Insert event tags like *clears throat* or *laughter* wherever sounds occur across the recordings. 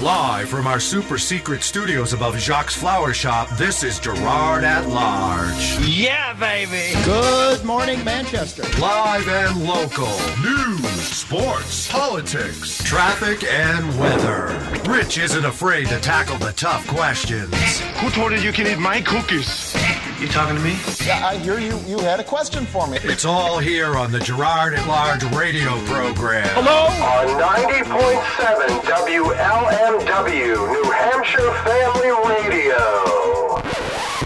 Live from our super secret studios above Jacques Flower Shop, this is Gerard at Large. Yeah, baby. Good morning, Manchester. Live and local. News, sports, politics, traffic, and weather. Rich isn't afraid to tackle the tough questions. Who told you you can eat my cookies? You talking to me? Yeah, I hear you. You had a question for me. It's all here on the Gerard at Large radio program. Hello? On 90.7 WLMW, New Hampshire Family Radio.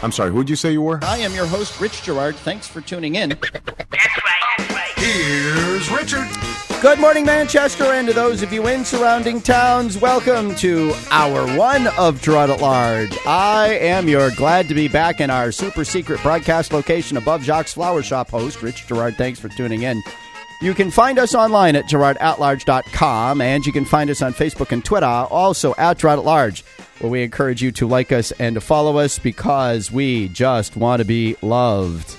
I'm sorry, who'd you say you were? I am your host, Rich Gerard. Thanks for tuning in. That's right, that's right. Here's Richard. Good morning, Manchester, and to those of you in surrounding towns, welcome to hour one of Gerard at Large. I am your glad to be back in our super secret broadcast location above Jacques Flower Shop host, Rich Gerard. Thanks for tuning in. You can find us online at gerardatlarge.com, and you can find us on Facebook and Twitter, also at Gerard at Large, where we encourage you to like us and to follow us because we just want to be loved.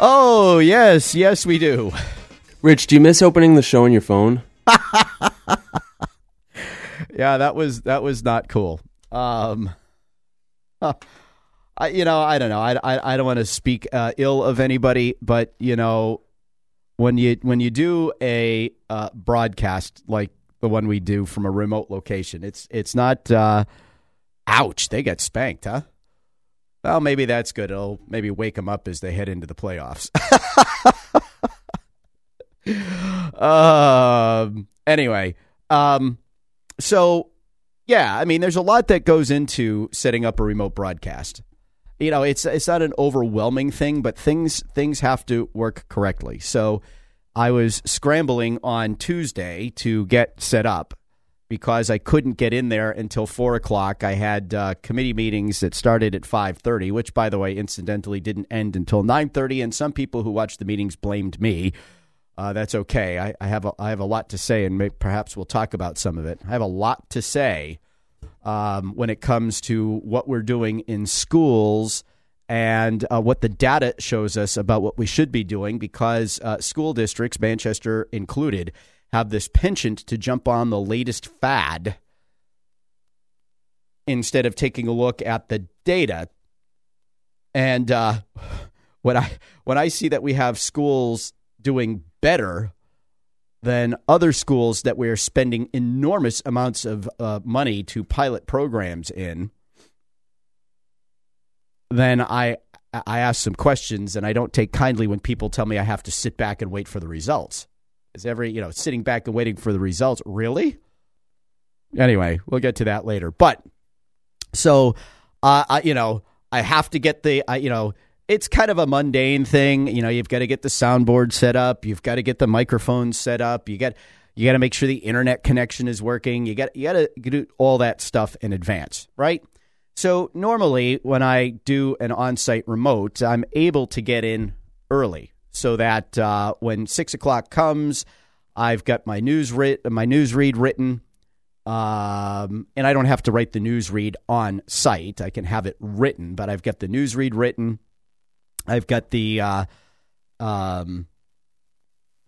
Oh, yes, yes, we do. Rich, do you miss opening the show on your phone? *laughs* yeah, that was that was not cool. Um, huh. *laughs* I you know I don't know I I, I don't want to speak uh, ill of anybody, but you know when you when you do a uh, broadcast like the one we do from a remote location, it's it's not. Uh, ouch! They get spanked, huh? Well, maybe that's good. It'll maybe wake them up as they head into the playoffs. *laughs* um. Anyway, um. So, yeah, I mean, there's a lot that goes into setting up a remote broadcast. You know, it's it's not an overwhelming thing, but things things have to work correctly. So, I was scrambling on Tuesday to get set up because I couldn't get in there until four o'clock. I had uh, committee meetings that started at five thirty, which, by the way, incidentally, didn't end until nine thirty. And some people who watched the meetings blamed me. Uh, that's okay. I, I, have a, I have a lot to say, and may, perhaps we'll talk about some of it. I have a lot to say um, when it comes to what we're doing in schools and uh, what the data shows us about what we should be doing, because uh, school districts, Manchester included, have this penchant to jump on the latest fad instead of taking a look at the data. And uh, *laughs* when I when I see that we have schools doing better than other schools that we are spending enormous amounts of uh, money to pilot programs in, then I I ask some questions, and I don't take kindly when people tell me I have to sit back and wait for the results. Is every you know sitting back and waiting for the results really? Anyway, we'll get to that later. But so, uh, I you know I have to get the I, you know it's kind of a mundane thing. You know, you've got to get the soundboard set up, you've got to get the microphones set up, you got you got to make sure the internet connection is working. You got you got to do all that stuff in advance, right? So normally when I do an on-site remote, I'm able to get in early so that uh, when six o'clock comes, I've got my news writ- my news read written, um, and I don't have to write the news read on site. I can have it written, but I've got the news read written. I've got the uh, um,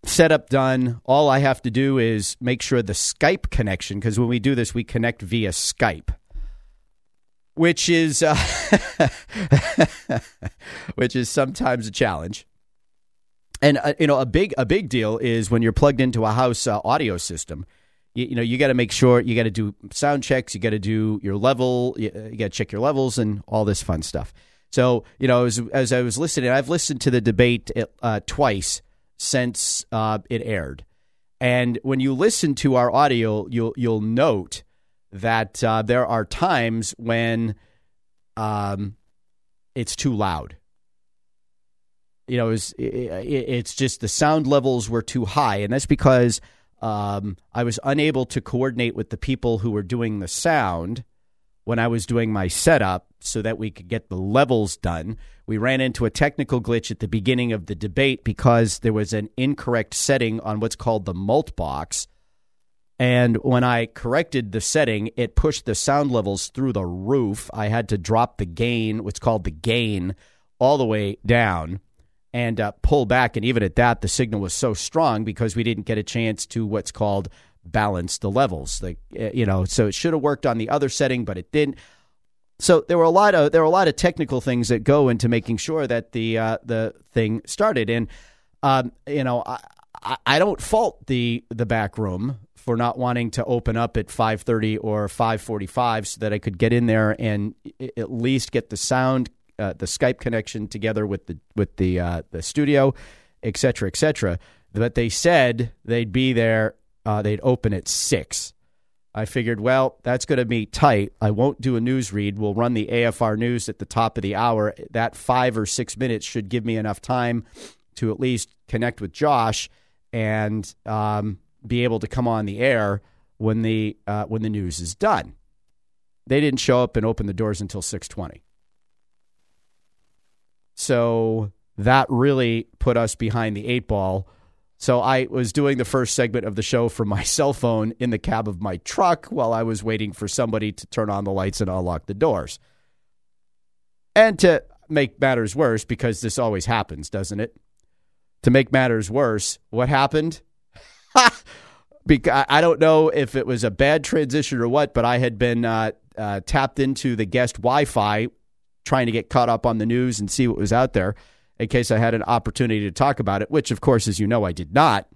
setup done. All I have to do is make sure the Skype connection, because when we do this, we connect via Skype, which is uh, *laughs* which is sometimes a challenge. And uh, you know, a big a big deal is when you're plugged into a house uh, audio system. You, you know, you got to make sure you got to do sound checks. You got to do your level. You, you got to check your levels and all this fun stuff. So, you know, as, as I was listening, I've listened to the debate uh, twice since uh, it aired. And when you listen to our audio, you'll you'll note that uh, there are times when um, it's too loud. You know, it's, it's just the sound levels were too high, and that's because um, I was unable to coordinate with the people who were doing the sound when I was doing my setup so that we could get the levels done. We ran into a technical glitch at the beginning of the debate because there was an incorrect setting on what's called the mult box. And when I corrected the setting, it pushed the sound levels through the roof. I had to drop the gain, what's called the gain, all the way down and uh, pull back. And even at that, the signal was so strong because we didn't get a chance to what's called balance the levels. Like uh, you know, so it should have worked on the other setting, but it didn't. So there were a lot of there were a lot of technical things that go into making sure that the uh, the thing started. And um, you know, I, I- I don't fault the the back room for not wanting to open up at 5:30 or 5:45 so that I could get in there and at least get the sound uh, the Skype connection together with the with the uh, the studio, et cetera, et cetera. But they said they'd be there. Uh, they'd open at six. I figured, well, that's going to be tight. I won't do a news read. We'll run the AFR news at the top of the hour. That five or six minutes should give me enough time to at least connect with Josh and um, be able to come on the air when the uh, when the news is done. They didn't show up and open the doors until six twenty. So that really put us behind the eight ball. So I was doing the first segment of the show from my *laughs* cell phone in the cab of my truck while I was waiting for somebody to turn on the lights and unlock the doors. And to make matters worse, because this always happens, doesn't it? To make matters worse, what happened? *laughs* because I don't know if it was a bad transition or what, but I had been uh, uh, tapped into the guest Wi-Fi, trying to get caught up on the news and see what was out there in case I had an opportunity to talk about it. Which, of course, as you know, I did not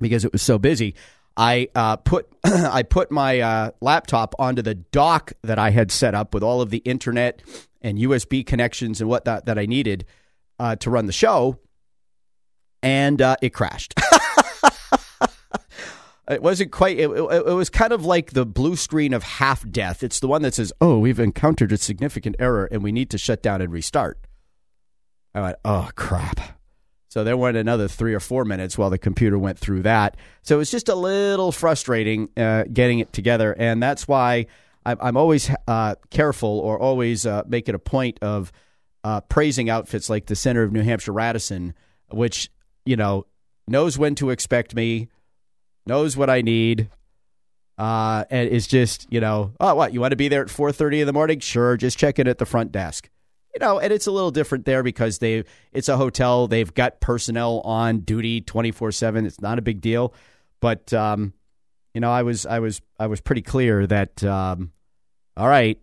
because it was so busy. I uh, put *clears throat* I put my uh, laptop onto the dock that I had set up with all of the internet and USB connections and whatnot that I needed uh, to run the show, and uh, it crashed. *laughs* It wasn't quite. It, it, it was kind of like the blue screen of half death. It's the one that says, "Oh, we've encountered a significant error, and we need to shut down and restart." I went, "Oh crap!" So there went another three or four minutes while the computer went through that. So it was just a little frustrating uh, getting it together, and that's why I'm, always uh, careful or always uh, make it a point of uh, praising outfits like the Center of New Hampshire Radisson, which you know knows when to expect me knows what I need, uh, and is just you know, oh, what you want to be there at four thirty in the morning? Sure, just check in at the front desk. You know, and it's a little different there because they it's a hotel. They've got personnel on duty twenty four seven. It's not a big deal, but um, you know, I was I was I was pretty clear that um, all right,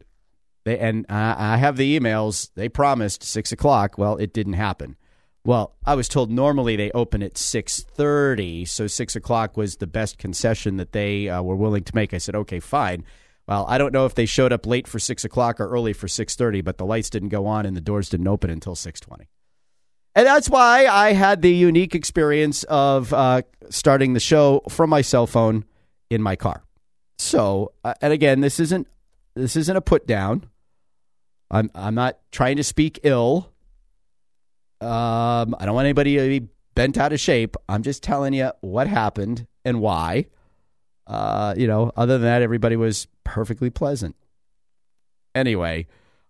they and I, I have the emails. They promised six o'clock. Well, it didn't happen. Well, I was told normally they open at six thirty, so six o'clock was the best concession that they uh, were willing to make. I said, okay, fine. Well, I don't know if they showed up late for six o'clock or early for six thirty, but the lights didn't go on and the doors didn't open until six twenty. And that's why I had the unique experience of uh, starting the show from my cell phone in my car. So, uh, and again, this isn't this isn't a put down. I'm I'm not trying to speak ill. Um, I don't want anybody to be bent out of shape. I'm just telling you what happened and why. Uh, you know, other than that, everybody was perfectly pleasant. Anyway,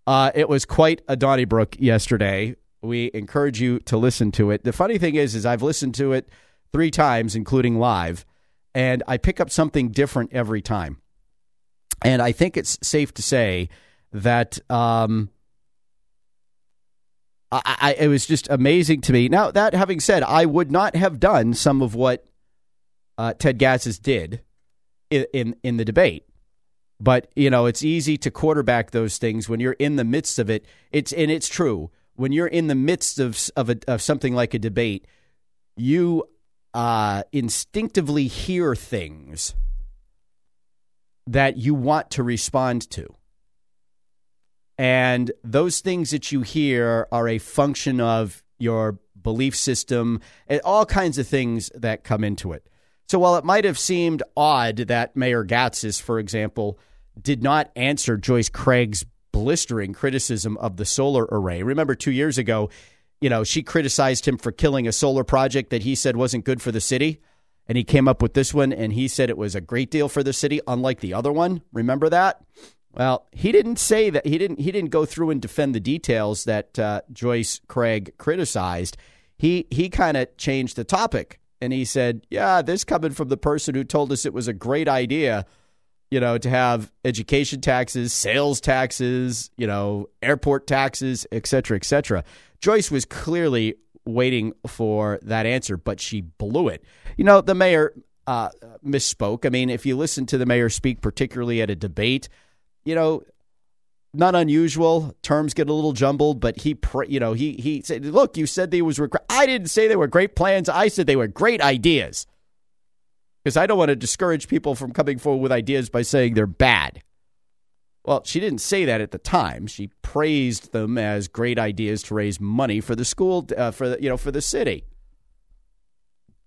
uh, it was quite a Donnybrook yesterday. We encourage you to listen to it. The funny thing is, is I've listened to it three times, including live, and I pick up something different every time. And I think it's safe to say that um, I, I, it was just amazing to me. Now, that having said, I would not have done some of what uh, Ted Gatsas did in, in, the debate. But you know, it's easy to quarterback those things when you're in the midst of it. It's and it's true when you're in the midst of of, a, of something like a debate, you uh, instinctively hear things that you want to respond to. And those things that you hear are a function of your belief system and all kinds of things that come into it. So while it might have seemed odd that Mayor Gatsas, for example, did not answer Joyce Craig's blistering criticism of the solar array. Remember, two years ago, you know, she criticized him for killing a solar project that he said wasn't good for the city. And he came up with this one and he said it was a great deal for the city, unlike the other one. Remember that? Well, he didn't say that he didn't he didn't go through and defend the details that uh, Joyce Craig criticized. He he kind of changed the topic and he said, "Yeah, this coming from the person who told us it was a great idea, you know, to have education taxes, sales taxes, you know, airport taxes, et cetera, et cetera." Joyce was clearly waiting for that answer, but she blew it. You know, the mayor uh, misspoke. I mean, if you listen to the mayor speak, particularly at a debate, you know, not unusual. Terms get a little jumbled, but he, you know, he he said, "Look, you said they was. I didn't say they were great plans. I said they were great ideas." Because I don't want to discourage people from coming forward with ideas by saying they're bad. Well, she didn't say that at the time. She praised them as great ideas to raise money for the school, uh, for the, you know, for the city.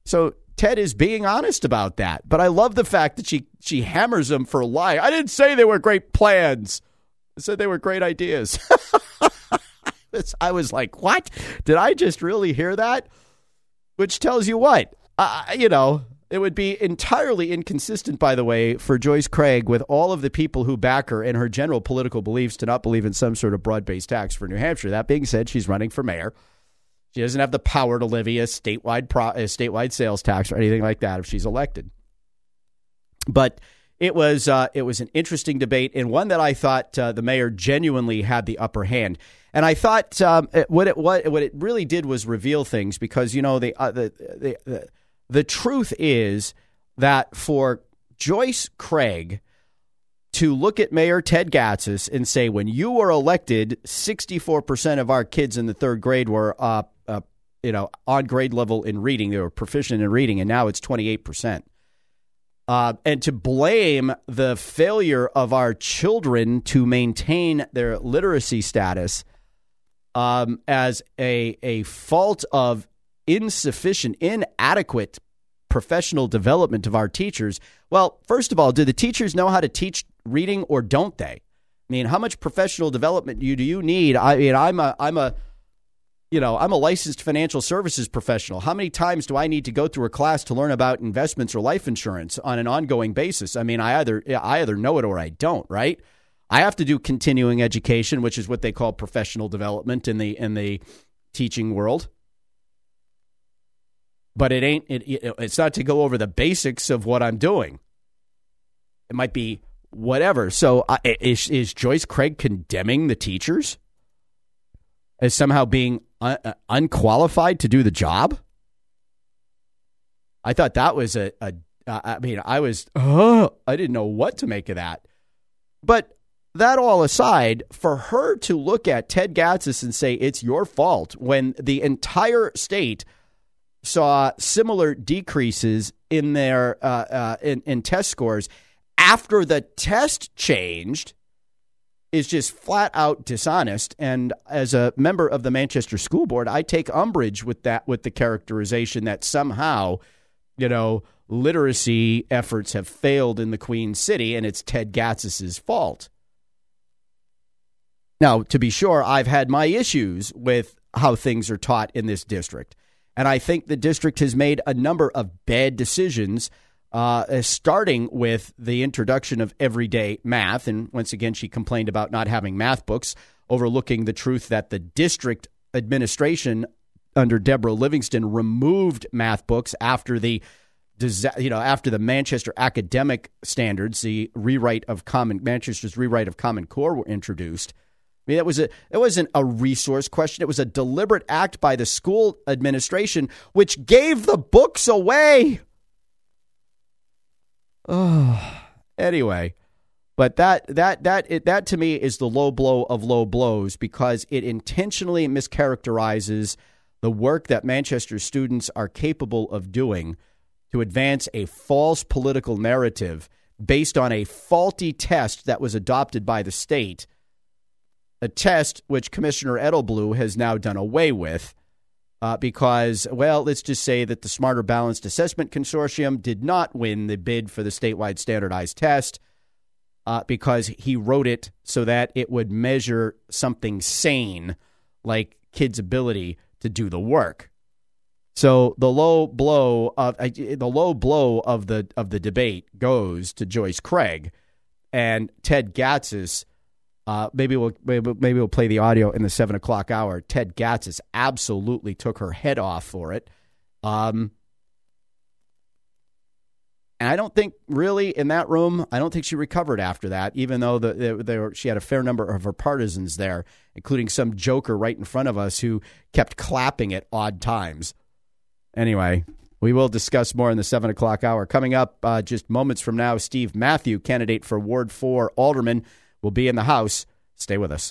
So Ted is being honest about that. But I love the fact that she she hammers him for lying. I didn't say they were great plans. Said they were great ideas. *laughs* I was like, what? Did I just really hear that? Which tells you what? Uh, you know, it would be entirely inconsistent, by the way, for Joyce Craig, with all of the people who back her and her general political beliefs, to not believe in some sort of broad based tax for New Hampshire. That being said, she's running for mayor. She doesn't have the power to levy a statewide pro, a statewide sales tax or anything like that if she's elected. But it was uh, it was an interesting debate and one that I thought uh, the mayor genuinely had the upper hand. And I thought um, what it what what it really did was reveal things because you know the, uh, the, the the truth is that for Joyce Craig to look at Mayor Ted Gatsas and say, when you were elected, 64% of our kids in the third grade were you know, on grade level in reading. They were proficient in reading, and now it's 28%. Uh, and to blame the failure of our children to maintain their literacy status um, as a, a fault of insufficient, inadequate professional development of our teachers. Well, first of all, do the teachers know how to teach reading or don't they? I mean, how much professional development do you, do you need? I mean, I'm a I'm a you know, I'm a licensed financial services professional. How many times do I need to go through a class to learn about investments or life insurance on an ongoing basis? I mean, I either I either know it or I don't, right? I have to do continuing education, which is what they call professional development in the in the teaching world. But it ain't it, it's not to go over the basics of what I'm doing. It might be whatever. So is is Joyce Craig condemning the teachers? as somehow being uh, unqualified to do the job. I thought that was a, a uh, I mean, I was, oh, I didn't know what to make of that. But that all aside, for her to look at Ted Gatsas and say it's your fault when the entire state saw similar decreases in their uh, uh, in, in test scores after the test changed is just flat out dishonest. And as a member of the Manchester School Board, I take umbrage with that, with the characterization that somehow, you know, literacy efforts have failed in the Queen City and it's Ted Gatsas's fault. Now, to be sure, I've had my issues with how things are taught in this district. And I think the district has made a number of bad decisions uh, starting with the introduction of everyday math. And once again, she complained about not having math books, overlooking the truth that the district administration under Deborah Livingston removed math books after the you know after the Manchester academic standards, the rewrite of common Manchester's rewrite of Common Core were introduced. I mean, that was a it wasn't a resource question. It was a deliberate act by the school administration, which gave the books away. Oh, *sighs* anyway, but that that that it, that to me is the low blow of low blows because it intentionally mischaracterizes the work that Manchester students are capable of doing to advance a false political narrative based on a faulty test that was adopted by the state, a test which Commissioner Edelblut has now done away with uh, because, well, let's just say that the Smarter Balanced Assessment Consortium did not win the bid for the statewide standardized test uh, because he wrote it so that it would measure something sane, like kids' ability to do the work. So the low blow of uh, the low blow of the of the debate goes to Joyce Craig and Ted Gatsas uh, maybe we'll maybe, maybe we'll play the audio in the seven o'clock hour. Ted Gatsas absolutely took her head off for it. Um, and I don't think really in that room, I don't think she recovered after that. Even though the, the, the, she had a fair number of her partisans there, including some joker right in front of us who kept clapping at odd times. Anyway, We will discuss more in the 7 o'clock hour. Coming up uh, just moments from now, Steve Matthew, candidate for Ward 4 Alderman, will be in the House. Stay with us.